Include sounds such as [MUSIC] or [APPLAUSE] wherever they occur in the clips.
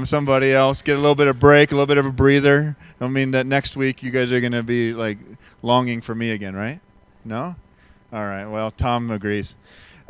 from somebody else. Get a little bit of break, a little bit of a breather. I mean that next week you guys are going to be like longing for me again, right? No? All right. Well, Tom agrees.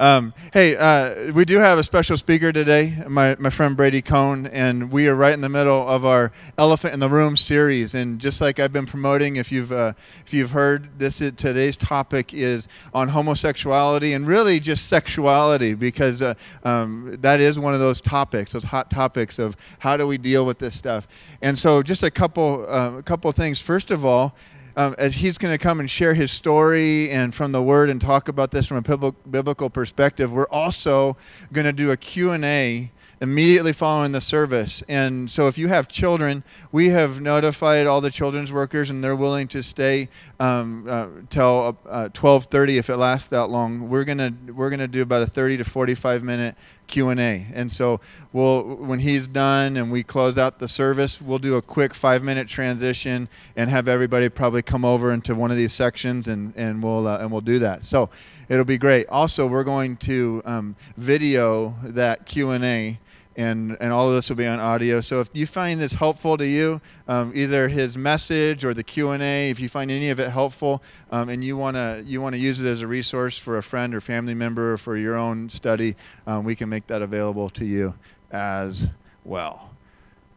Um, hey, uh, we do have a special speaker today, my, my friend Brady Cohn, and we are right in the middle of our Elephant in the Room series. And just like I've been promoting, if you've uh, if you've heard this, is, today's topic is on homosexuality and really just sexuality, because uh, um, that is one of those topics, those hot topics of how do we deal with this stuff. And so, just a couple uh, a couple things. First of all um, as he's going to come and share his story and from the word and talk about this from a biblical perspective we're also going to do a q&a immediately following the service. And so if you have children we have notified all the children's workers and they're willing to stay um, uh, till uh, 12.30 if it lasts that long. We're going to we're going to do about a 30 to 45 minute Q&A. And so we'll when he's done and we close out the service, we'll do a quick 5-minute transition and have everybody probably come over into one of these sections and and we'll uh, and we'll do that. So it'll be great. Also, we're going to um, video that Q&A and, and all of this will be on audio. So if you find this helpful to you, um, either his message or the Q&A, if you find any of it helpful um, and you want to you wanna use it as a resource for a friend or family member or for your own study, um, we can make that available to you as well.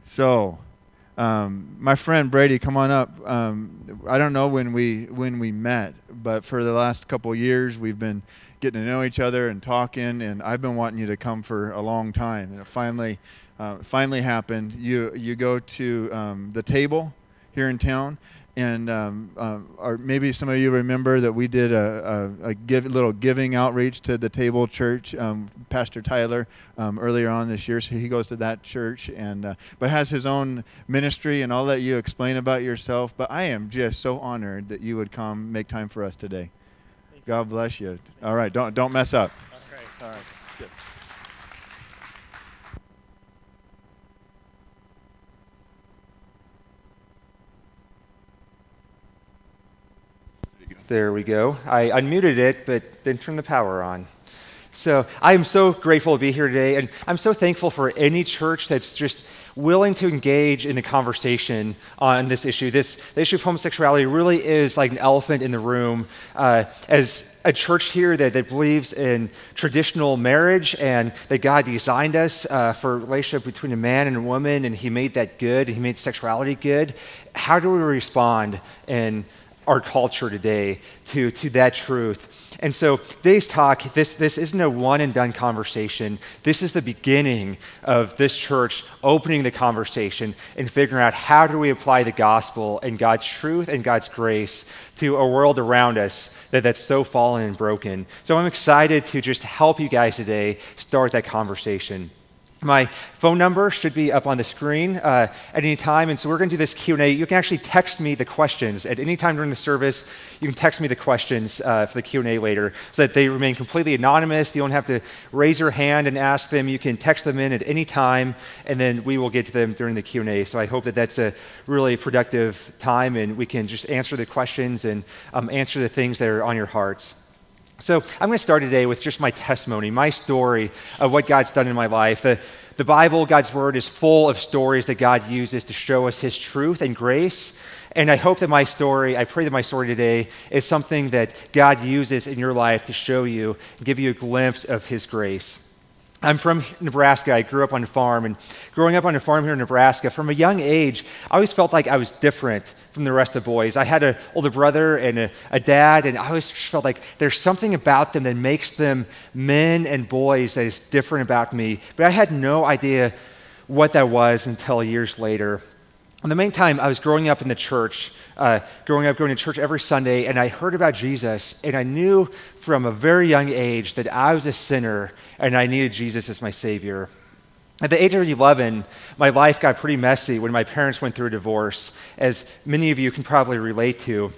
So um, my friend Brady, come on up. Um, I don't know when we when we met, but for the last couple years we've been getting to know each other and talking. And I've been wanting you to come for a long time, and it finally, uh, finally happened. You you go to um, the table here in town, and um, uh, or maybe some of you remember that we did a, a, a give, little giving outreach to the Table Church. Um, Pastor Tyler um, earlier on this year, so he goes to that church and uh, but has his own ministry. And I'll let you explain about yourself. But I am just so honored that you would come make time for us today. God bless you. All right, don't don't mess up. Okay. All right. Good. There we go. I unmuted it, but didn't turn the power on. So I am so grateful to be here today, and I'm so thankful for any church that's just willing to engage in a conversation on this issue. This the issue of homosexuality really is like an elephant in the room. Uh, as a church here that, that believes in traditional marriage and that God designed us uh, for a relationship between a man and a woman, and He made that good, and He made sexuality good. How do we respond in our culture today to, to that truth? And so today's talk, this, this isn't a one and done conversation. This is the beginning of this church opening the conversation and figuring out how do we apply the gospel and God's truth and God's grace to a world around us that, that's so fallen and broken. So I'm excited to just help you guys today start that conversation. My phone number should be up on the screen uh, at any time, and so we're going to do this Q&A. You can actually text me the questions at any time during the service. You can text me the questions uh, for the Q&A later, so that they remain completely anonymous. You don't have to raise your hand and ask them. You can text them in at any time, and then we will get to them during the Q&A. So I hope that that's a really productive time, and we can just answer the questions and um, answer the things that are on your hearts. So I'm going to start today with just my testimony, my story of what God's done in my life. The, the Bible, God's Word, is full of stories that God uses to show us His truth and grace. And I hope that my story, I pray that my story today is something that God uses in your life to show you, give you a glimpse of His grace. I'm from Nebraska. I grew up on a farm. And growing up on a farm here in Nebraska, from a young age, I always felt like I was different from the rest of the boys. I had an older brother and a, a dad, and I always felt like there's something about them that makes them men and boys that is different about me. But I had no idea what that was until years later. In the meantime, I was growing up in the church, uh, growing up going to church every Sunday, and I heard about Jesus, and I knew from a very young age that I was a sinner and I needed Jesus as my Savior. At the age of 11, my life got pretty messy when my parents went through a divorce, as many of you can probably relate to.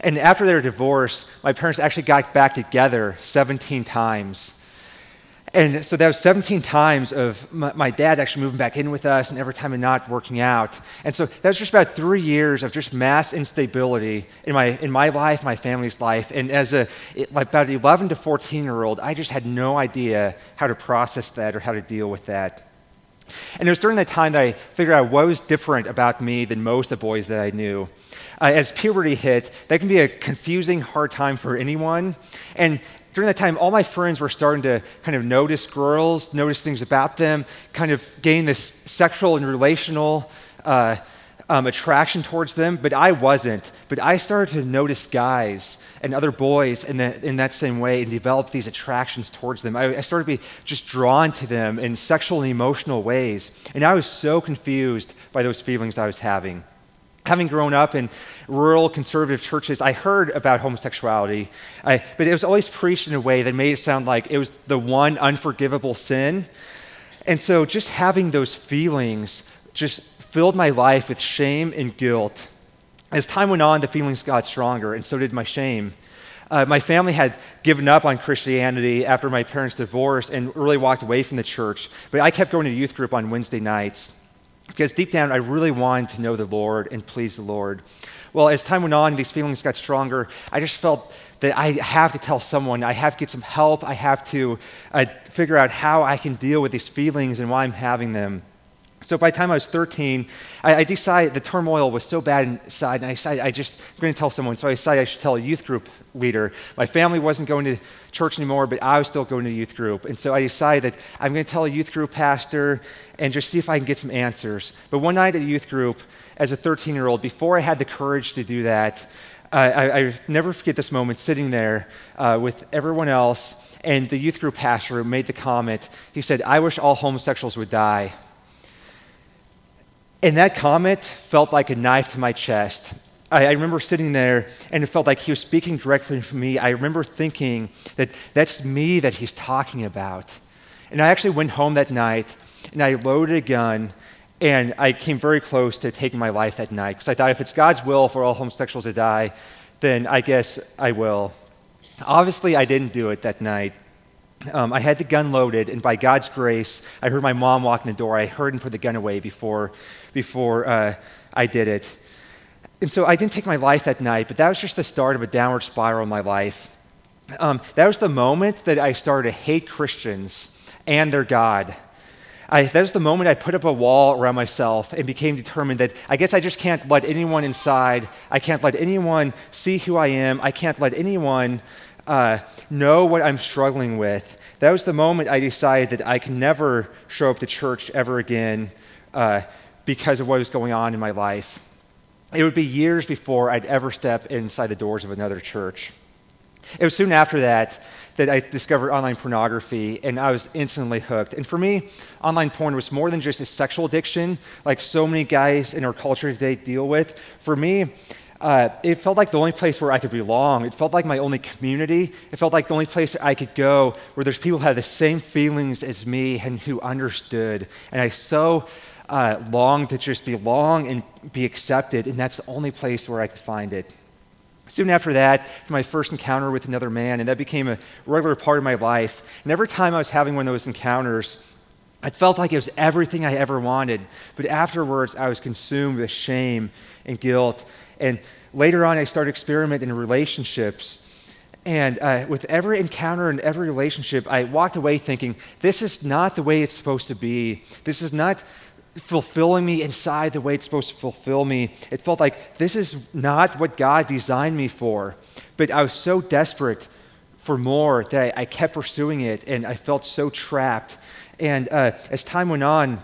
And after their divorce, my parents actually got back together 17 times. And so that was 17 times of my, my, dad actually moving back in with us and every time and not working out. And so that was just about three years of just mass instability in my, in my life, my family's life. And as a, like about 11 to 14 year old, I just had no idea how to process that or how to deal with that. And it was during that time that I figured out what was different about me than most of the boys that I knew. Uh, as puberty hit, that can be a confusing, hard time for anyone. And during that time, all my friends were starting to kind of notice girls, notice things about them, kind of gain this sexual and relational uh, um, attraction towards them, but I wasn't. But I started to notice guys and other boys in, the, in that same way and develop these attractions towards them. I, I started to be just drawn to them in sexual and emotional ways. And I was so confused by those feelings I was having. Having grown up in rural conservative churches, I heard about homosexuality, I, but it was always preached in a way that made it sound like it was the one unforgivable sin. And so just having those feelings just filled my life with shame and guilt. As time went on, the feelings got stronger, and so did my shame. Uh, my family had given up on Christianity after my parents' divorce and really walked away from the church. But I kept going to youth group on Wednesday nights because deep down I really wanted to know the Lord and please the Lord. Well, as time went on, these feelings got stronger. I just felt that I have to tell someone, I have to get some help, I have to uh, figure out how I can deal with these feelings and why I'm having them. So by the time I was 13, I, I, decided the turmoil was so bad inside, and I decided I just I'm going to tell someone. So I decided I should tell a youth group leader. My family wasn't going to church anymore, but I was still going to youth group. And so I decided that I'm going to tell a youth group pastor and just see if I can get some answers. But one night at a youth group, as a 13 year old, before I had the courage to do that, uh, I, I, never forget this moment sitting there uh, with everyone else, and the youth group pastor made the comment. He said, I wish all homosexuals would die. And that comment felt like a knife to my chest. I, I, remember sitting there and it felt like he was speaking directly to me. I remember thinking that that's me that he's talking about. And I actually went home that night and I loaded a gun and I came very close to taking my life that night because I thought if it's God's will for all homosexuals to die, then I guess I will. Obviously, I didn't do it that night. Um, I had the gun loaded, and by God's grace, I heard my mom walk in the door. I heard him put the gun away before, before uh, I did it. And so I didn't take my life that night, but that was just the start of a downward spiral in my life. Um, that was the moment that I started to hate Christians and their God. I, that was the moment I put up a wall around myself and became determined that I guess I just can't let anyone inside. I can't let anyone see who I am. I can't let anyone uh, know what I'm struggling with. That was the moment I decided that I can never show up to church ever again uh, because of what was going on in my life. It would be years before I'd ever step inside the doors of another church. It was soon after that that I discovered online pornography, and I was instantly hooked. And for me, online porn was more than just a sexual addiction, like so many guys in our culture today deal with. For me, uh, it felt like the only place where I could belong. It felt like my only community. It felt like the only place I could go where there's people who had the same feelings as me and who understood. And I so uh, longed to just belong and be accepted, and that's the only place where I could find it. Soon after that, my first encounter with another man, and that became a regular part of my life. And every time I was having one of those encounters, it felt like it was everything I ever wanted. But afterwards, I was consumed with shame and guilt and later on, I started experimenting in relationships. And uh, with every encounter and every relationship, I walked away thinking, this is not the way it's supposed to be. This is not fulfilling me inside the way it's supposed to fulfill me. It felt like this is not what God designed me for. But I was so desperate for more that I kept pursuing it, and I felt so trapped. And uh, as time went on,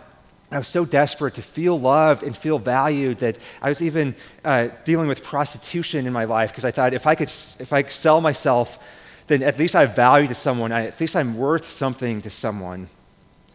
I was so desperate to feel loved and feel valued that I was even uh, dealing with prostitution in my life because I thought if I could if I sell myself, then at least I have value to someone. At least I'm worth something to someone.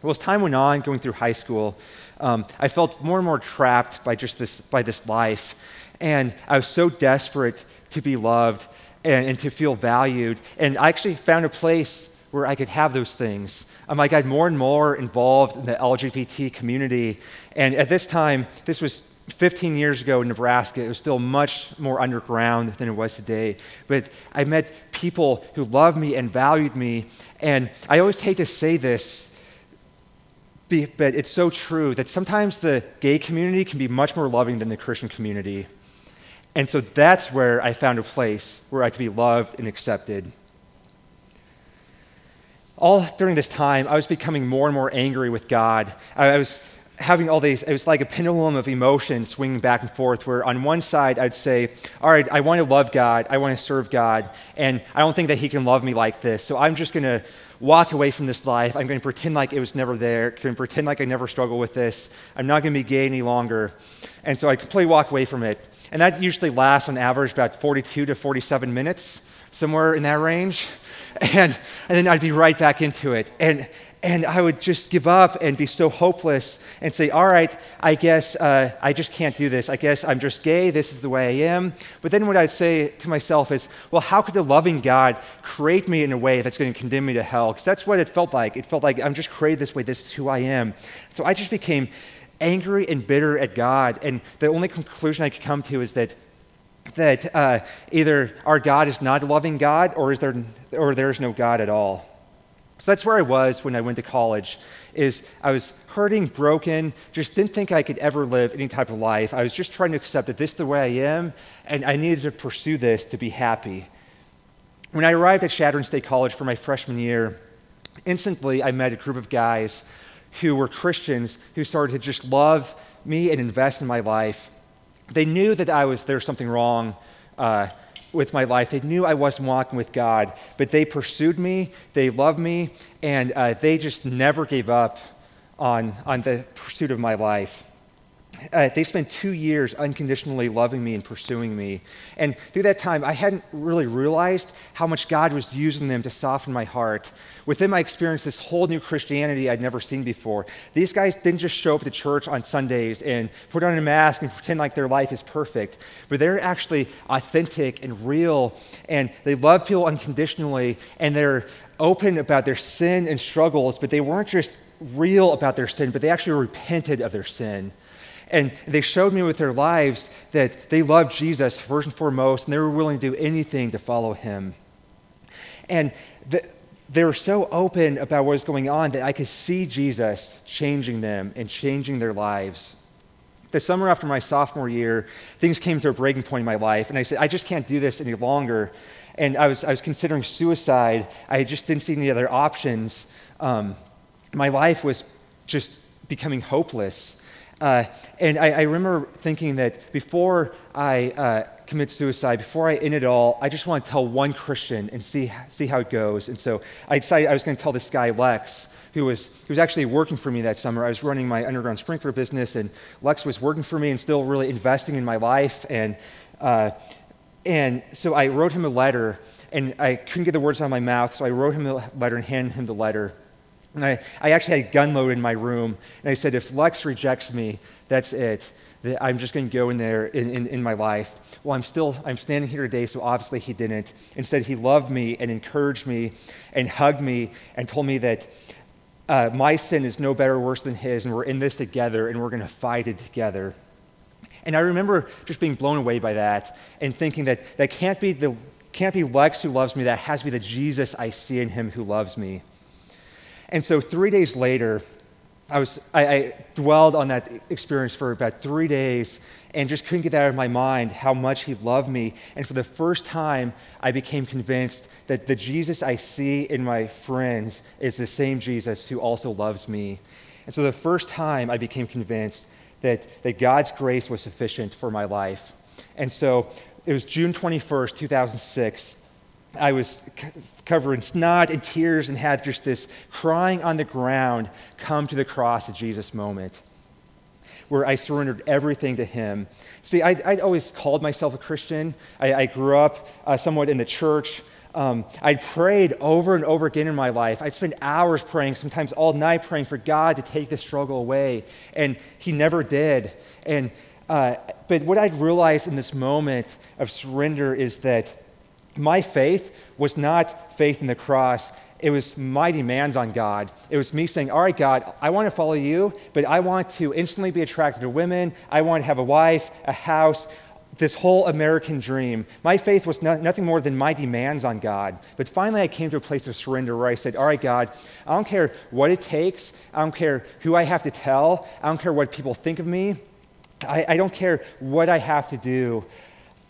Well, as time went on, going through high school, um, I felt more and more trapped by just this by this life, and I was so desperate to be loved and, and to feel valued. And I actually found a place where I could have those things um, I got more and more involved in the LGBT community. And at this time, this was 15 years ago in Nebraska, it was still much more underground than it was today. But I met people who loved me and valued me. And I always hate to say this, but it's so true that sometimes the gay community can be much more loving than the Christian community. And so that's where I found a place where I could be loved and accepted. All during this time, I was becoming more and more angry with God. I, was having all these, it was like a pendulum of emotions swinging back and forth, where on one side I'd say, All right, I want to love God, I want to serve God, and I don't think that He can love me like this, so I'm just going to walk away from this life. I'm going to pretend like it was never there, I'm going to pretend like I never struggled with this. I'm not going to be gay any longer. And so I completely walk away from it. And that usually lasts on average about 42 to 47 minutes, somewhere in that range. And, and then I'd be right back into it. And, and I would just give up and be so hopeless and say, All right, I guess uh, I just can't do this. I guess I'm just gay. This is the way I am. But then what I'd say to myself is, Well, how could the loving God create me in a way that's going to condemn me to hell? Because that's what it felt like. It felt like I'm just created this way. This is who I am. So I just became angry and bitter at God. And the only conclusion I could come to is that that uh, either our God is not a loving God or, is there, or there is no God at all. So that's where I was when I went to college is I was hurting, broken, just didn't think I could ever live any type of life. I was just trying to accept that this is the way I am, and I needed to pursue this to be happy. When I arrived at Chadron State College for my freshman year, instantly I met a group of guys who were Christians who started to just love me and invest in my life. They knew that I was there was something wrong. Uh, with my life. They knew I wasn't walking with God, but they pursued me, they loved me, and uh, they just never gave up on, on the pursuit of my life. Uh, they spent two years unconditionally loving me and pursuing me. And through that time, I hadn't really realized how much God was using them to soften my heart. Within my experience, this whole new Christianity I'd never seen before. These guys didn't just show up to church on Sundays and put on a mask and pretend like their life is perfect, but they're actually authentic and real, and they love people unconditionally, and they're open about their sin and struggles, but they weren't just real about their sin, but they actually repented of their sin. And they showed me with their lives that they loved Jesus first and foremost, and they were willing to do anything to follow him. And the, they were so open about what was going on that I could see Jesus changing them and changing their lives. The summer after my sophomore year, things came to a breaking point in my life, and I said, I just can't do this any longer. And I was, I was considering suicide. I just didn't see any other options. Um, my life was just becoming hopeless. Uh, and I, I, remember thinking that before I uh, commit suicide, before I end it all, I just want to tell one Christian and see, see how it goes. And so I decided I was going to tell this guy, Lex, who was, who was actually working for me that summer. I was running my underground sprinkler business, and Lex was working for me and still really investing in my life. And, uh, and so I wrote him a letter, and I couldn't get the words out of my mouth, so I wrote him a letter and handed him the letter. I, I actually had a gun loaded in my room, and I said, if Lex rejects me, that's it. I'm just going to go in there in, in, in, my life. Well, I'm still, I'm standing here today, so obviously he didn't. Instead, he loved me and encouraged me and hugged me and told me that uh, my sin is no better or worse than his, and we're in this together, and we're going to fight it together. And I remember just being blown away by that and thinking that that can't be the can't be Lex who loves me, that has to be the Jesus I see in him who loves me. And so three days later, I, was, I, I, dwelled on that experience for about three days and just couldn't get that out of my mind how much he loved me. And for the first time, I became convinced that the Jesus I see in my friends is the same Jesus who also loves me. And so the first time I became convinced that, that God's grace was sufficient for my life. And so it was June 21st, 2006. I was covered in snot and tears and had just this crying on the ground come to the cross at Jesus moment where I surrendered everything to Him. See, I, would always called myself a Christian. I, I grew up uh, somewhat in the church. Um, I'd prayed over and over again in my life. I'd spend hours praying, sometimes all night praying for God to take the struggle away, and He never did. And uh, but what I'd realized in this moment of surrender is that my faith was not faith in the cross. It was my demands on God. It was me saying, All right, God, I want to follow you, but I want to instantly be attracted to women. I want to have a wife, a house, this whole American dream. My faith was not, nothing more than my demands on God. But finally, I came to a place of surrender where I said, All right, God, I don't care what it takes. I don't care who I have to tell. I don't care what people think of me. I, I don't care what I have to do.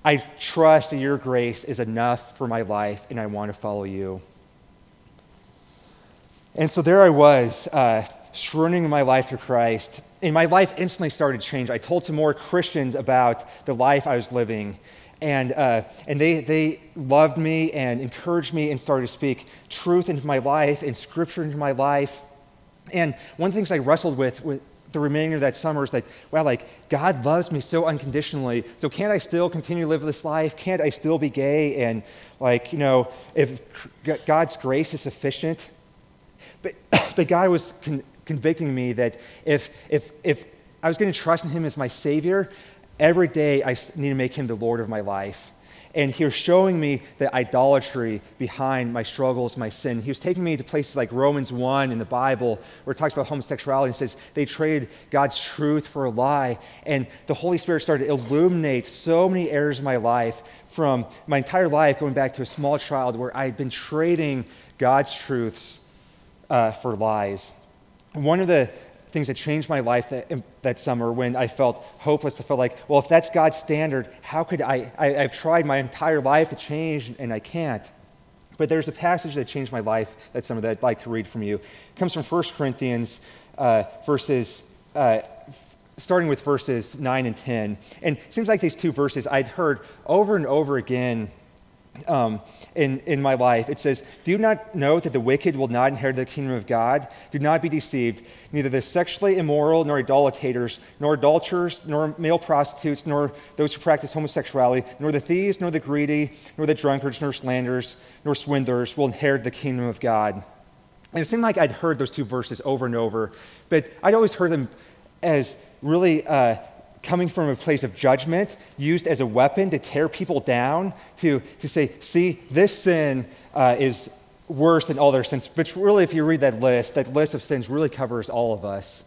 I trust that your grace is enough for my life, and I want to follow you. And so there I was, uh, surrendering my life to Christ. And my life instantly started to change. I told some more Christians about the life I was living. And, uh, and they, they loved me and encouraged me and started to speak truth into my life and scripture into my life. And one of the things I wrestled with, with the remainder of that summer is that, wow, like, God loves me so unconditionally. So can't I still continue to live this life? Can't I still be gay? And, like, you know, if God's grace is sufficient. But, [COUGHS] but God was con- convicting me that if, if, if I was going to trust in Him as my Savior, every day I need to make Him the Lord of my life. And he was showing me the idolatry behind my struggles, my sin. He was taking me to places like Romans 1 in the Bible, where it talks about homosexuality and says they traded God's truth for a lie. And the Holy Spirit started to illuminate so many areas of my life from my entire life, going back to a small child, where I had been trading God's truths uh, for lies. One of the things that changed my life that, that summer when I felt hopeless. I felt like, well, if that's God's standard, how could I, I? I've tried my entire life to change and I can't. But there's a passage that changed my life that summer that I'd like to read from you. It comes from 1 Corinthians, uh, verses, uh, starting with verses 9 and 10. And it seems like these two verses I'd heard over and over again um, in, in my life. It says, Do not know that the wicked will not inherit the kingdom of God? Do not be deceived. Neither the sexually immoral, nor idolaters, nor adulterers, nor male prostitutes, nor those who practice homosexuality, nor the thieves, nor the greedy, nor the drunkards, nor slanderers, nor swindlers will inherit the kingdom of God. And it seemed like I'd heard those two verses over and over, but I'd always heard them as really uh, coming from a place of judgment, used as a weapon to tear people down, to, to say, see, this sin uh, is worse than all their sins. But really, if you read that list, that list of sins really covers all of us.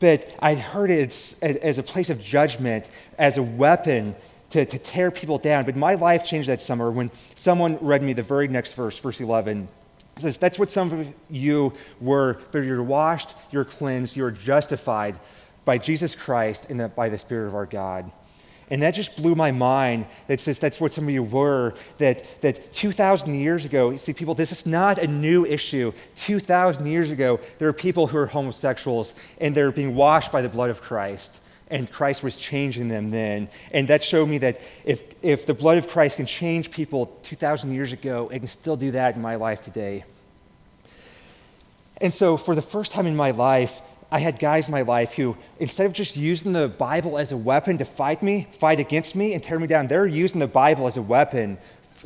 But I heard it as a place of judgment, as a weapon to, to tear people down. But my life changed that summer when someone read me the very next verse, verse 11. It says, That's what some of you were, but you're washed, you're cleansed, you're justified by Jesus Christ and by the Spirit of our God. And that just blew my mind. That says that's what some of you were. That, that 2,000 years ago, you see, people, this is not a new issue. 2,000 years ago, there are people who are homosexuals and they're being washed by the blood of Christ. And Christ was changing them then. And that showed me that if, if the blood of Christ can change people 2,000 years ago, it can still do that in my life today. And so, for the first time in my life, I had guys in my life who, instead of just using the Bible as a weapon to fight me, fight against me, and tear me down, they're using the Bible as a weapon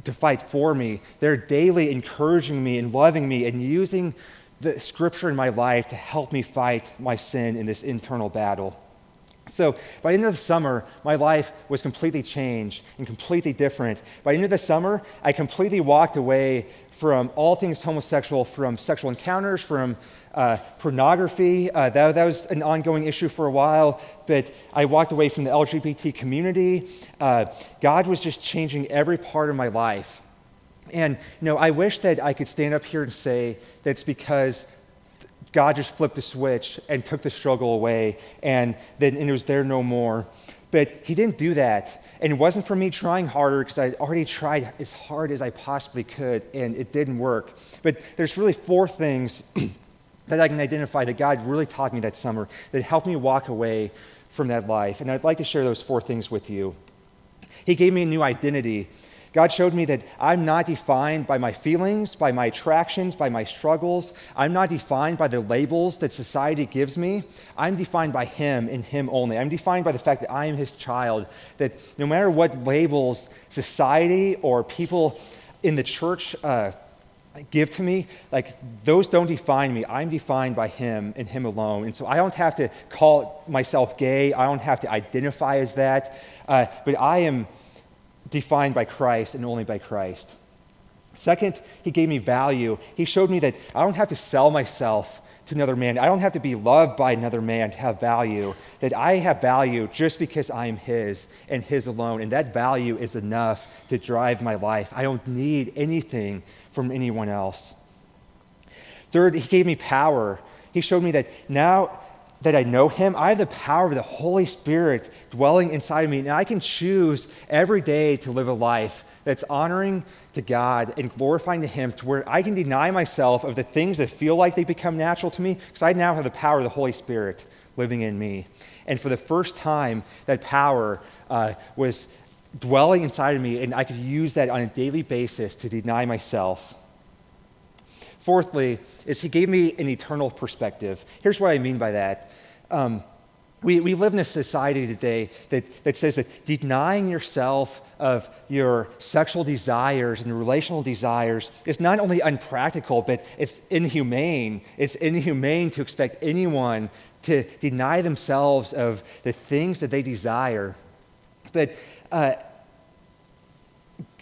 to fight for me. They're daily encouraging me and loving me and using the scripture in my life to help me fight my sin in this internal battle. So by the end of the summer, my life was completely changed and completely different. By the end of the summer, I completely walked away from all things homosexual, from sexual encounters, from uh, pornography. Uh, that, that, was an ongoing issue for a while, but I walked away from the LGBT community. Uh, God was just changing every part of my life. And, you know, I wish that I could stand up here and say that it's because God just flipped the switch and took the struggle away, and then and it was there no more. But He didn't do that. And it wasn't for me trying harder because I already tried as hard as I possibly could, and it didn't work. But there's really four things [CLEARS THROAT] that I can identify that God really taught me that summer that helped me walk away from that life. And I'd like to share those four things with you. He gave me a new identity. God showed me that I'm not defined by my feelings, by my attractions, by my struggles. I'm not defined by the labels that society gives me. I'm defined by Him and Him only. I'm defined by the fact that I am His child, that no matter what labels society or people in the church uh, give to me, like those don't define me. I'm defined by Him and Him alone. And so I don't have to call myself gay, I don't have to identify as that, uh, but I am defined by Christ and only by Christ. Second, he gave me value. He showed me that I don't have to sell myself to another man. I don't have to be loved by another man to have value. That I have value just because I am his and his alone. And that value is enough to drive my life. I don't need anything from anyone else. Third, he gave me power. He showed me that now that I know Him, I have the power of the Holy Spirit dwelling inside of me, and I can choose every day to live a life that's honoring to God and glorifying to Him to where I can deny myself of the things that feel like they become natural to me because I now have the power of the Holy Spirit living in me. And for the first time, that power uh, was dwelling inside of me, and I could use that on a daily basis to deny myself. Fourthly, is He gave me an eternal perspective. Here's what I mean by that. Um, we, we live in a society today that, that says that denying yourself of your sexual desires and relational desires is not only unpractical, but it's inhumane. It's inhumane to expect anyone to deny themselves of the things that they desire. But uh,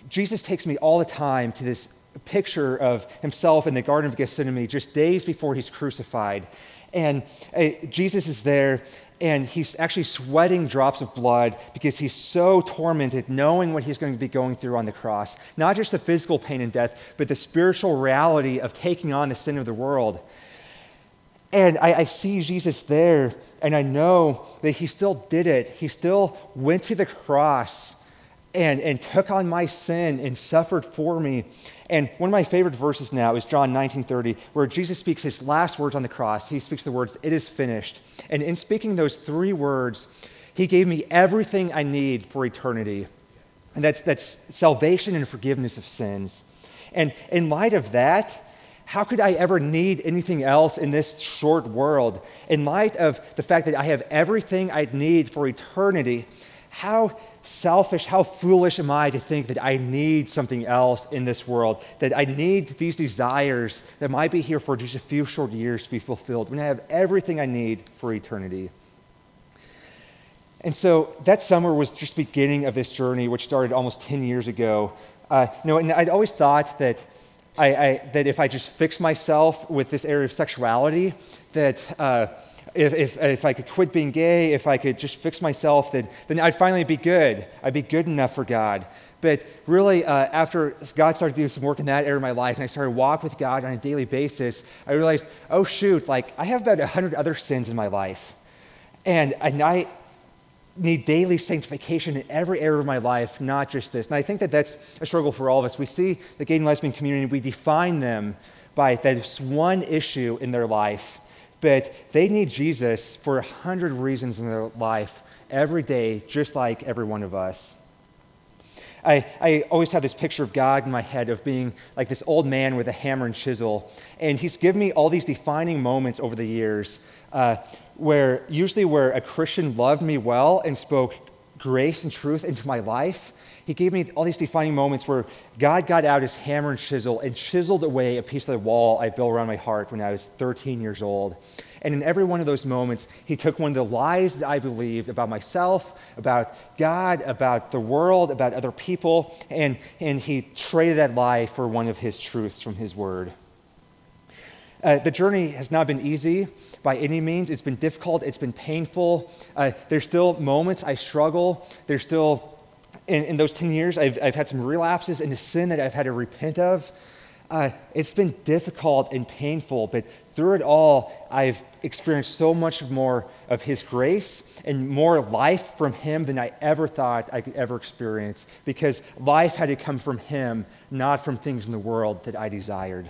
Jesus takes me all the time to this picture of himself in the Garden of Gethsemane just days before he's crucified. And uh, Jesus is there, and he's actually sweating drops of blood because he's so tormented knowing what he's going to be going through on the cross. Not just the physical pain and death, but the spiritual reality of taking on the sin of the world. And I, I, see Jesus there, and I know that he still did it. He still went to the cross and, and took on my sin and suffered for me. And one of my favorite verses now is John 19:30, where Jesus speaks his last words on the cross. He speaks the words, "It is finished." And in speaking those three words, he gave me everything I need for eternity. And that's, that's salvation and forgiveness of sins. And in light of that, how could I ever need anything else in this short world? In light of the fact that I have everything I need for eternity, how selfish, how foolish am I to think that I need something else in this world, that I need these desires that might be here for just a few short years to be fulfilled when I have everything I need for eternity. And so that summer was just beginning of this journey, which started almost 10 years ago. Uh, you know, and I'd always thought that, I, I, that if I just fix myself with this area of sexuality, that uh, if, if, if I could quit being gay, if I could just fix myself, then, then I'd finally be good. I'd be good enough for God. But really, uh, after God started doing some work in that area of my life, and I started to walk with God on a daily basis, I realized, oh shoot, like I have about a hundred other sins in my life, and, and I need daily sanctification in every area of my life, not just this. And I think that that's a struggle for all of us. We see the gay and lesbian community, we define them by this one issue in their life but they need Jesus for a hundred reasons in their life every day, just like every one of us. I, I always have this picture of God in my head of being like this old man with a hammer and chisel. And he's given me all these defining moments over the years uh, where usually where a Christian loved me well and spoke grace and truth into my life. He gave me all these defining moments where God got out his hammer and chisel and chiseled away a piece of the wall I built around my heart when I was 13 years old. And in every one of those moments, he took one of the lies that I believed about myself, about God, about the world, about other people, and, and he traded that lie for one of his truths from his word. Uh, the journey has not been easy by any means. It's been difficult, it's been painful. Uh, there's still moments I struggle. There's still in, in those 10 years, I've, I've had some relapses into sin that I've had to repent of. Uh, it's been difficult and painful, but through it all, I've experienced so much more of His grace and more life from Him than I ever thought I could ever experience because life had to come from Him, not from things in the world that I desired.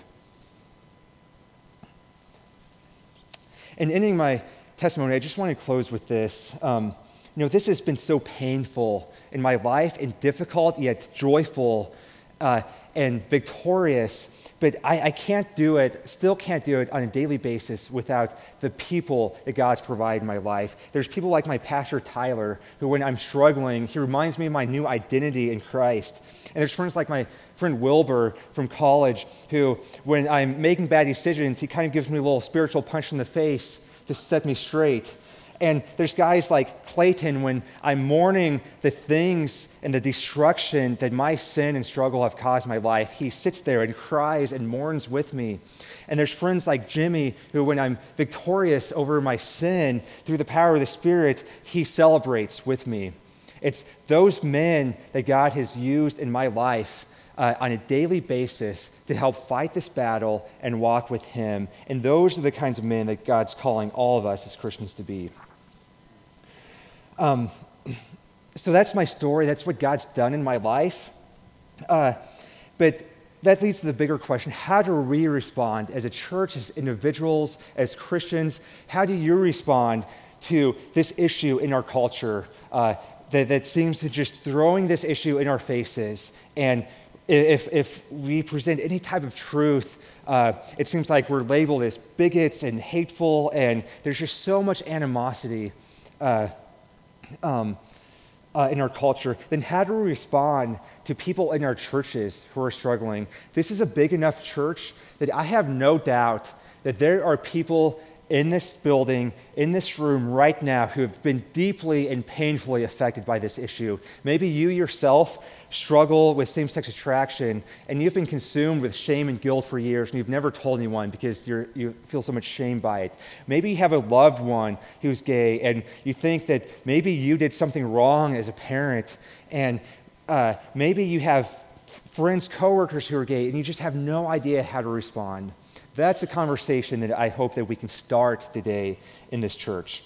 And ending my testimony, I just want to close with this. Um, you know, this has been so painful in my life and difficult yet joyful uh, and victorious. But I, I, can't do it, still can't do it on a daily basis without the people that God's provided in my life. There's people like my pastor Tyler, who, when I'm struggling, he reminds me of my new identity in Christ. And there's friends like my friend Wilbur from college, who, when I'm making bad decisions, he kind of gives me a little spiritual punch in the face to set me straight. And there's guys like Clayton when I'm mourning the things and the destruction that my sin and struggle have caused my life. He sits there and cries and mourns with me. And there's friends like Jimmy who, when I'm victorious over my sin through the power of the Spirit, he celebrates with me. It's those men that God has used in my life uh, on a daily basis to help fight this battle and walk with Him. And those are the kinds of men that God's calling all of us as Christians to be. Um, so that's my story. That's what God's done in my life. Uh, but that leads to the bigger question how do we respond as a church, as individuals, as Christians? How do you respond to this issue in our culture uh, that, that seems to just throwing this issue in our faces? And if, if we present any type of truth, uh, it seems like we're labeled as bigots and hateful, and there's just so much animosity. Uh, um, uh, in our culture, then how do we respond to people in our churches who are struggling? This is a big enough church that I have no doubt that there are people in this building, in this room right now, who have been deeply and painfully affected by this issue. Maybe you yourself struggle with same sex attraction and you've been consumed with shame and guilt for years and you've never told anyone because you feel so much shame by it. Maybe you have a loved one who's gay and you think that maybe you did something wrong as a parent and uh, maybe you have friends, coworkers who are gay and you just have no idea how to respond. That's the conversation that I hope that we can start today in this church.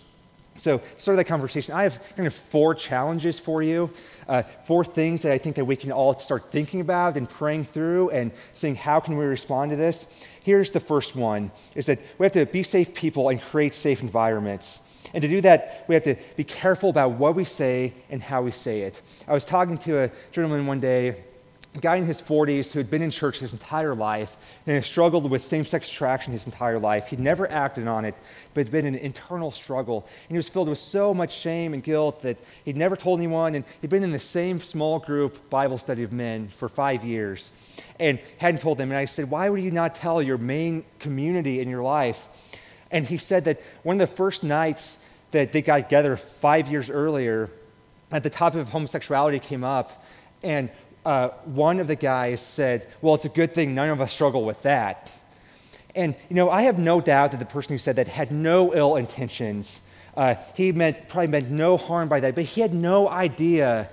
So, start that conversation. I have kind of four challenges for you, uh, four things that I think that we can all start thinking about and praying through and seeing how can we respond to this? Here's the first one: is that we have to be safe people and create safe environments. And to do that, we have to be careful about what we say and how we say it. I was talking to a gentleman one day a guy in his 40s who had been in church his entire life and had struggled with same sex attraction his entire life. He'd never acted on it, but it had been an internal struggle. And he was filled with so much shame and guilt that he'd never told anyone. And he'd been in the same small group Bible study of men for five years and hadn't told them. And I said, Why would you not tell your main community in your life? And he said that one of the first nights that they got together five years earlier, at the topic of homosexuality came up. And uh, one of the guys said, Well, it's a good thing none of us struggle with that. And, you know, I have no doubt that the person who said that had no ill intentions. Uh, he meant, probably meant no harm by that, but he had no idea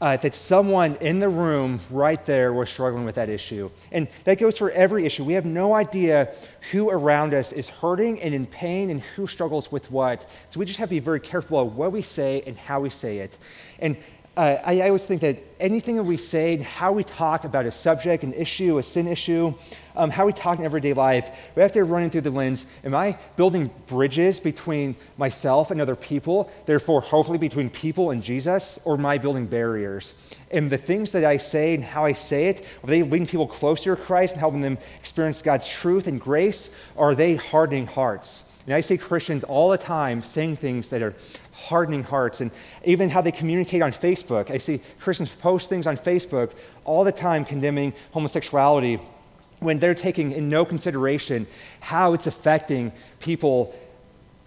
uh, that someone in the room right there was struggling with that issue. And that goes for every issue. We have no idea who around us is hurting and in pain and who struggles with what. So we just have to be very careful of what we say and how we say it. And uh, I, I, always think that anything that we say, and how we talk about a subject, an issue, a sin issue, um, how we talk in everyday life, we have to run it through the lens am I building bridges between myself and other people, therefore, hopefully, between people and Jesus, or am I building barriers? And the things that I say and how I say it, are they leading people closer to Christ and helping them experience God's truth and grace, or are they hardening hearts? And I see Christians all the time saying things that are hardening hearts, and even how they communicate on Facebook. I see Christians post things on Facebook all the time condemning homosexuality when they're taking in no consideration how it's affecting people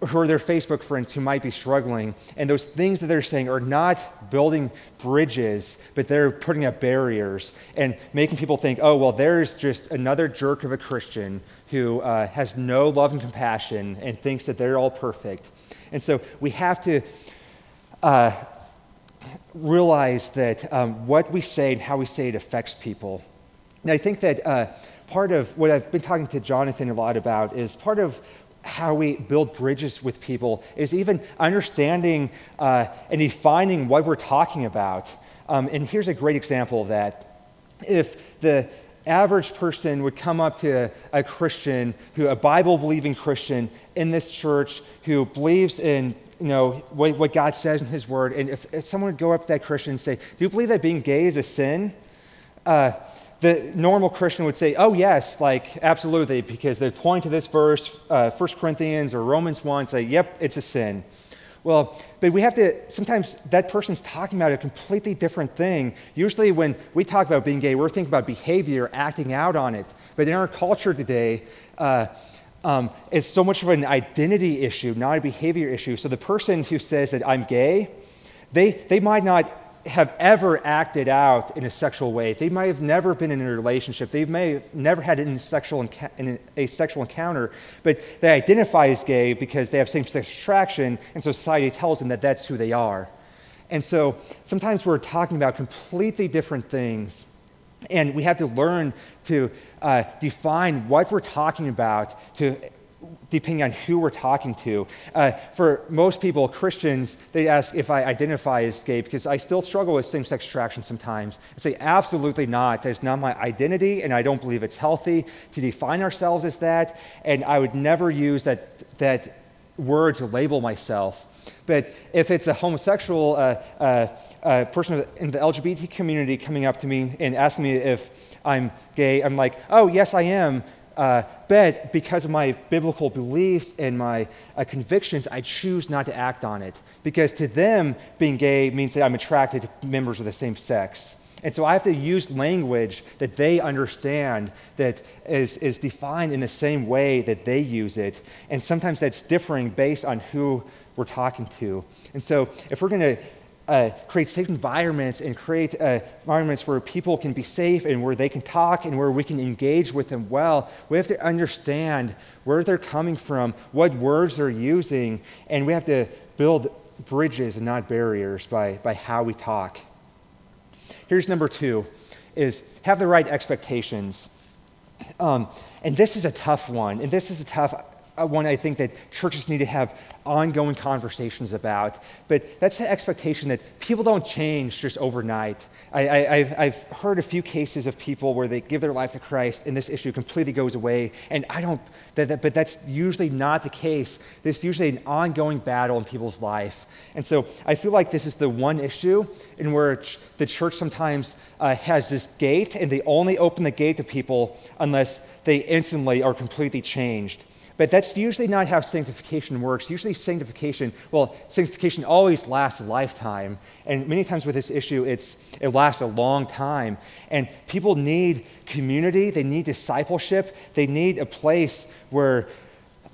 who are their Facebook friends who might be struggling. And those things that they're saying are not building bridges, but they're putting up barriers and making people think, oh, well, there's just another jerk of a Christian who uh, has no love and compassion and thinks that they're all perfect. And so we have to uh, realize that um, what we say and how we say it affects people. And I think that uh, part of what I've been talking to Jonathan a lot about is part of how we build bridges with people is even understanding uh, and defining what we're talking about. Um, and here's a great example of that. If the average person would come up to a, Christian, who a Bible believing Christian in this church who believes in you know what, what, God says in His Word, and if, if, someone would go up to that Christian and say, "Do you believe that being gay is a sin?" Uh, the normal Christian would say, "Oh yes, like absolutely," because they point to this verse, uh, 1 Corinthians or Romans one, say, "Yep, it's a sin." Well, but we have to, sometimes that person's talking about a completely different thing. Usually, when we talk about being gay, we're thinking about behavior, acting out on it. But in our culture today, uh, um, it's so much of an identity issue, not a behavior issue. So the person who says that I'm gay, they, they might not have ever acted out in a sexual way. They might have never been in a relationship. They may have never had a sexual, a sexual encounter, but they identify as gay because they have same sex attraction, and society tells them that that's who they are. And so sometimes we're talking about completely different things. And we have to learn to uh, define what we're talking about to depending on who we're talking to. Uh, for most people, Christians, they ask if I identify as gay because I still struggle with same sex attraction sometimes. I say, absolutely not. That's not my identity, and I don't believe it's healthy to define ourselves as that. And I would never use that, that word to label myself. But if it's a homosexual uh, uh, uh person in the LGBT community coming up to me and asking me if I'm gay, I'm like, oh, yes, I am. Uh, but because of my biblical beliefs and my uh, convictions, I choose not to act on it. Because to them, being gay means that I'm attracted to members of the same sex. And so I have to use language that they understand that is, is defined in the same way that they use it. And sometimes that's differing based on who we're talking to. And so if we're going to uh, create safe environments and create uh, environments where people can be safe and where they can talk and where we can engage with them well, we have to understand where they're coming from, what words they're using, and we have to build bridges and not barriers by, by how we talk. Here's number two is have the right expectations. Um, and this is a tough one, and this is a tough one I think that churches need to have ongoing conversations about. But that's the expectation that people don't change just overnight. I, have heard a few cases of people where they give their life to Christ and this issue completely goes away. And I don't, that, that, but that's usually not the case. This is usually an ongoing battle in people's life. And so I feel like this is the one issue in where the church sometimes uh, has this gate and they only open the gate to people unless they instantly are completely changed. But that's usually not how sanctification works. Usually, sanctification, well, sanctification always lasts a lifetime. And many times with this issue, it's, it lasts a long time. And people need community, they need discipleship, they need a place where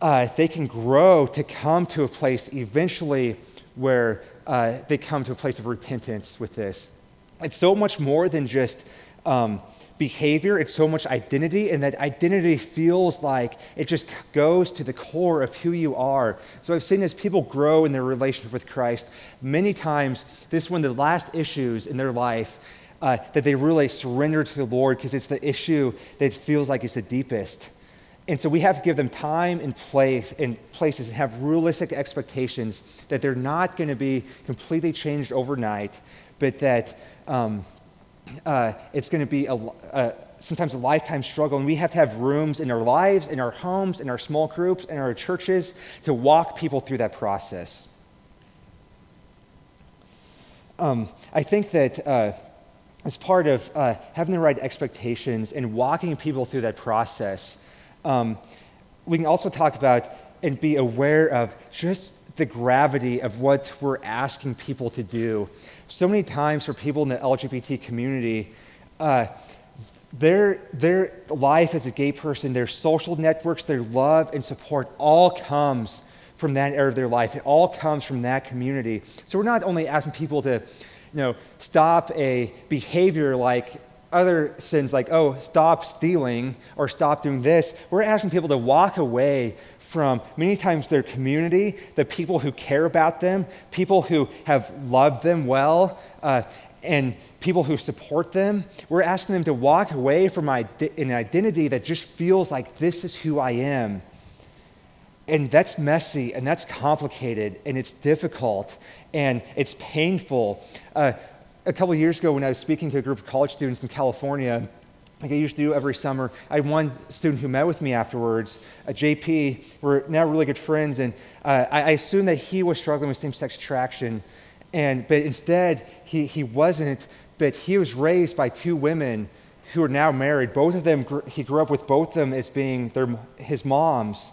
uh, they can grow to come to a place eventually where uh, they come to a place of repentance with this. It's so much more than just. Um, behavior, it's so much identity, and that identity feels like it just goes to the core of who you are. So I've seen as people grow in their relationship with Christ, many times this is one of the last issues in their life uh, that they really surrender to the Lord because it's the issue that feels like it's the deepest. And so we have to give them time and place and places and have realistic expectations that they're not going to be completely changed overnight, but that um, uh, it's going to be a, a, sometimes a lifetime struggle, and we have to have rooms in our lives, in our homes, in our small groups, in our churches to walk people through that process. Um, I think that uh, as part of uh, having the right expectations and walking people through that process, um, we can also talk about and be aware of just the gravity of what we're asking people to do. So many times for people in the LGBT community, uh, their, their life as a gay person, their social networks, their love and support all comes from that area of their life. It all comes from that community. So we're not only asking people to, you know, stop a behavior like other sins like, oh, stop stealing or stop doing this. We're asking people to walk away from many times their community, the people who care about them, people who have loved them well, uh, and people who support them. We're asking them to walk away from an identity that just feels like this is who I am. And that's messy and that's complicated and it's difficult and it's painful. Uh, a couple years ago, when I was speaking to a group of college students in California, like I used to do every summer. I had one student who met with me afterwards, a JP. We're now really good friends, and uh, I, I assumed that he was struggling with same-sex attraction, and but instead he he wasn't. But he was raised by two women who are now married. Both of them, he grew up with both of them as being their his moms.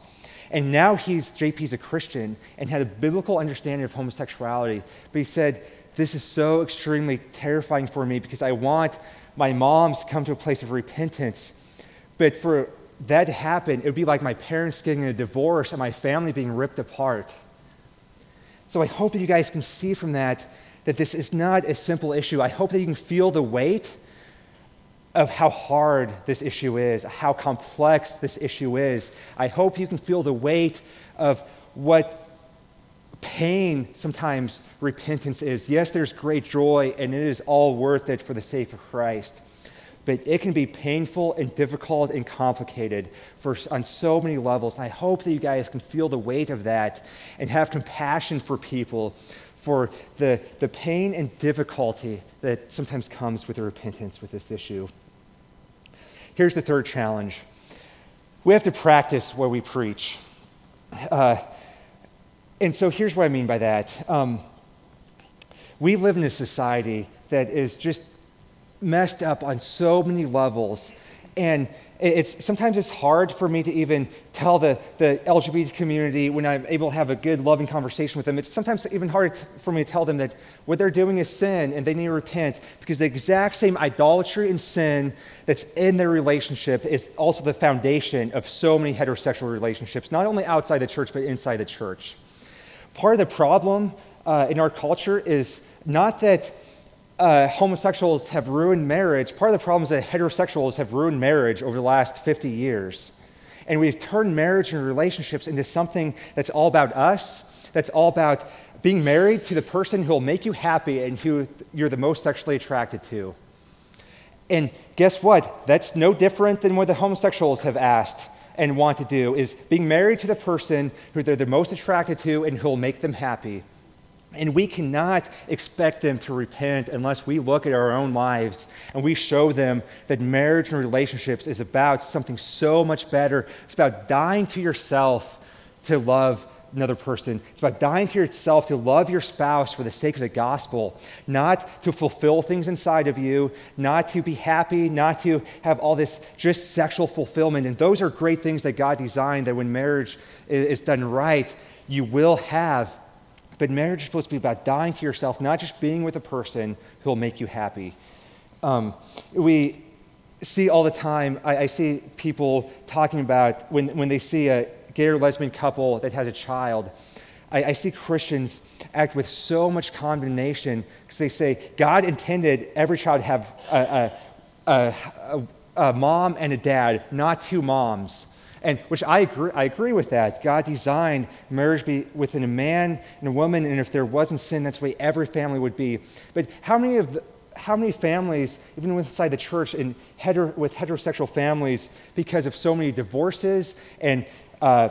And now he's JP's a Christian and had a biblical understanding of homosexuality. But he said, This is so extremely terrifying for me because I want my mom's come to a place of repentance. But for that to happen, it would be like my parents getting a divorce and my family being ripped apart. So I hope that you guys can see from that that this is not a simple issue. I hope that you can feel the weight of how hard this issue is, how complex this issue is. I hope you can feel the weight of what pain sometimes repentance is. Yes, there's great joy, and it is all worth it for the sake of Christ. but it can be painful and difficult and complicated for, on so many levels. And I hope that you guys can feel the weight of that and have compassion for people for the, the pain and difficulty that sometimes comes with the repentance with this issue. Here's the third challenge we have to practice what we preach. Uh, and so here's what I mean by that. Um, we live in a society that is just messed up on so many levels. And it's sometimes it's hard for me to even tell the, the LGBT community when I'm able to have a good, loving conversation with them. It's sometimes even hard for me to tell them that what they're doing is sin and they need to repent because the exact same idolatry and sin that's in their relationship is also the foundation of so many heterosexual relationships, not only outside the church, but inside the church. Part of the problem uh, in our culture is not that uh, homosexuals have ruined marriage, part of the problem is that heterosexuals have ruined marriage over the last 50 years. And we've turned marriage and relationships into something that's all about us, that's all about being married to the person who will make you happy and who you're the most sexually attracted to. And guess what? That's no different than what the homosexuals have asked and want to do is being married to the person who they're the most attracted to and who will make them happy. And we cannot expect them to repent unless we look at our own lives and we show them that marriage and relationships is about something so much better. It's about dying to yourself to love another person. It's about dying to yourself to love your spouse for the sake of the gospel, not to fulfill things inside of you, not to be happy, not to have all this just sexual fulfillment. And those are great things that God designed that when marriage is done right, you will have but marriage is supposed to be about dying to yourself, not just being with a person who will make you happy. Um, we see all the time, I, I, see people talking about when, when they see a gay or lesbian couple that has a child, I, I see Christians act with so much condemnation because they say God intended every child to have a, a, a, a mom and a dad, not two moms. And which I agree, I agree with that. God designed marriage be within a man and a woman, and if there wasn't sin, that's the way every family would be. But how many of how many families, even inside the church, in hetero, with heterosexual families, because of so many divorces and uh,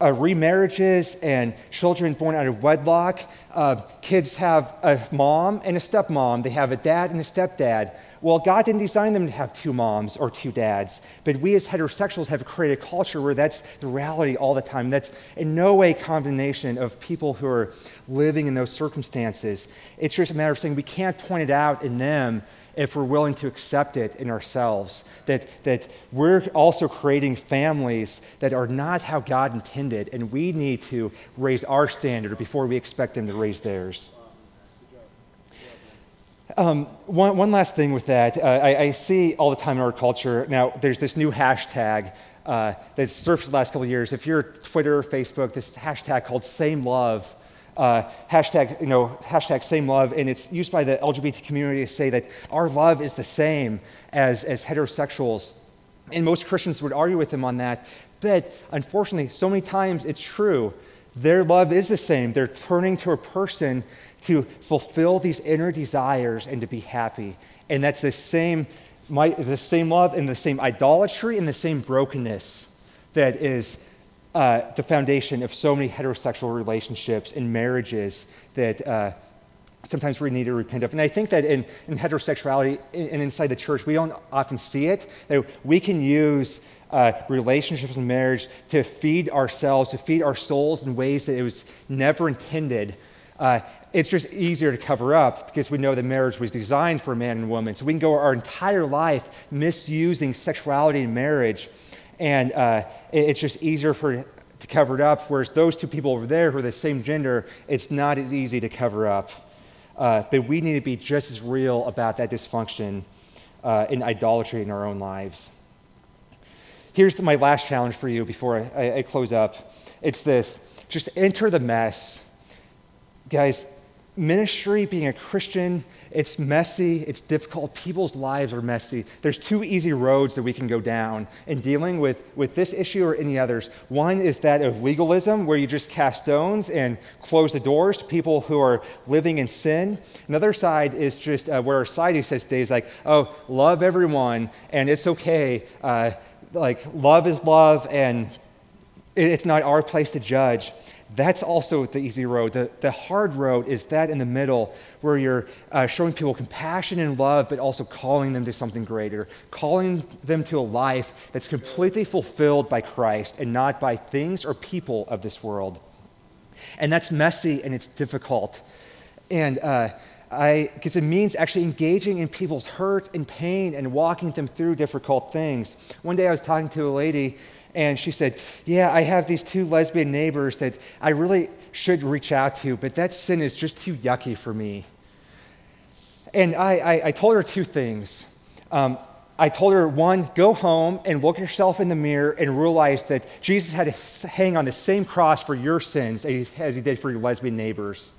uh, remarriages and children born out of wedlock, uh, kids have a mom and a stepmom, they have a dad and a stepdad. Well, God didn't design them to have two moms or two dads, but we as heterosexuals have created a culture where that's the reality all the time. That's in no way condemnation of people who are living in those circumstances. It's just a matter of saying we can't point it out in them if we're willing to accept it in ourselves. That, that we're also creating families that are not how God intended, and we need to raise our standard before we expect them to raise theirs. Um, one, one, last thing with that, uh, I, I, see all the time in our culture now. There's this new hashtag uh, that's surfaced the last couple years. If you're Twitter, Facebook, this hashtag called Same Love, uh, hashtag you know hashtag Same Love, and it's used by the LGBT community to say that our love is the same as as heterosexuals, and most Christians would argue with them on that. But unfortunately, so many times it's true. Their love is the same. They're turning to a person to fulfill these inner desires and to be happy. And that's the same, my, the same love and the same idolatry and the same brokenness that is uh, the foundation of so many heterosexual relationships and marriages that uh, sometimes we need to repent of. And I think that in, in heterosexuality and inside the church, we don't often see it. That we can use uh, relationships and marriage to feed ourselves, to feed our souls in ways that it was never intended. Uh, it's just easier to cover up because we know that marriage was designed for a man and woman. So we can go our entire life misusing sexuality in marriage, and uh, it's just easier for to cover it up. Whereas those two people over there who are the same gender, it's not as easy to cover up. Uh, but we need to be just as real about that dysfunction uh, idolatry in our own lives. Here's my last challenge for you before I, I close up. It's this: just enter the mess, guys ministry, being a Christian, it's messy, it's difficult. People's lives are messy. There's two easy roads that we can go down in dealing with, with this issue or any others. One is that of legalism, where you just cast stones and close the doors to people who are living in sin. Another side is just uh, where our society says days like, oh, love everyone, and it's okay. Uh, like, love is love, and it's not our place to judge. That's also the easy road. The, the hard road is that in the middle where you're uh, showing people compassion and love, but also calling them to something greater, calling them to a life that's completely fulfilled by Christ and not by things or people of this world. And that's messy and it's difficult. And uh, I, because it means actually engaging in people's hurt and pain and walking them through difficult things. One day I was talking to a lady and she said, Yeah, I have these two lesbian neighbors that I really should reach out to, but that sin is just too yucky for me. And I, I, I told her two things. Um, I told her, one, go home and look yourself in the mirror and realize that Jesus had to hang on the same cross for your sins as he did for your lesbian neighbors.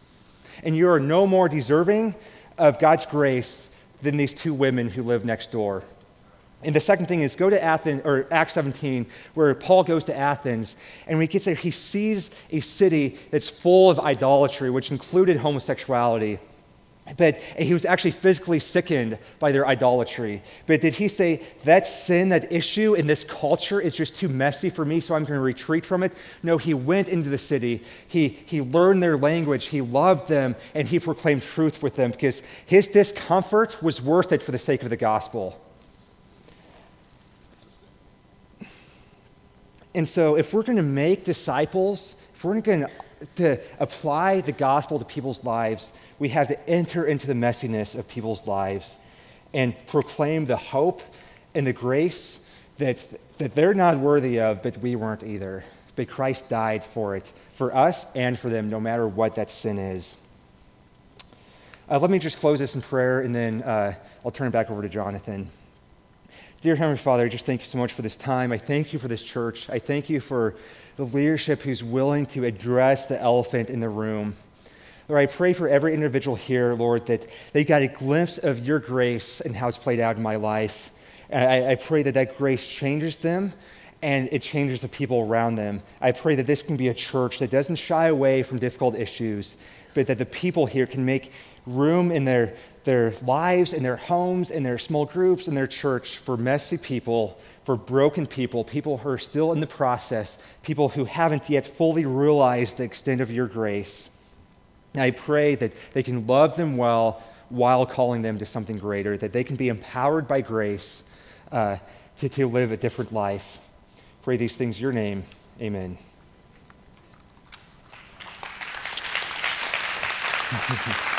And you are no more deserving of God's grace than these two women who live next door. And the second thing is go to Athens or Acts 17, where Paul goes to Athens, and when he gets there, he sees a city that's full of idolatry, which included homosexuality. But he was actually physically sickened by their idolatry. But did he say, that sin, that issue in this culture is just too messy for me, so I'm going to retreat from it? No, he went into the city. He, he learned their language. He loved them, and he proclaimed truth with them because his discomfort was worth it for the sake of the gospel. And so, if we're going to make disciples, if we're going to apply the gospel to people's lives, we have to enter into the messiness of people's lives and proclaim the hope and the grace that, that they're not worthy of, but we weren't either. But Christ died for it, for us and for them, no matter what that sin is. Uh, let me just close this in prayer, and then uh, I'll turn it back over to Jonathan. Dear Heavenly Father, I just thank you so much for this time. I thank you for this church. I thank you for the leadership who's willing to address the elephant in the room. Lord, I pray for every individual here, Lord, that they got a glimpse of your grace and how it's played out in my life. I, I pray that that grace changes them and it changes the people around them. I pray that this can be a church that doesn't shy away from difficult issues, but that the people here can make room in their, their lives, in their homes, in their small groups, in their church for messy people, for broken people, people who are still in the process, people who haven't yet fully realized the extent of your grace. And I pray that they can love them well while calling them to something greater, that they can be empowered by grace uh, to, to live a different life. Pray these things in your name. Amen. [LAUGHS]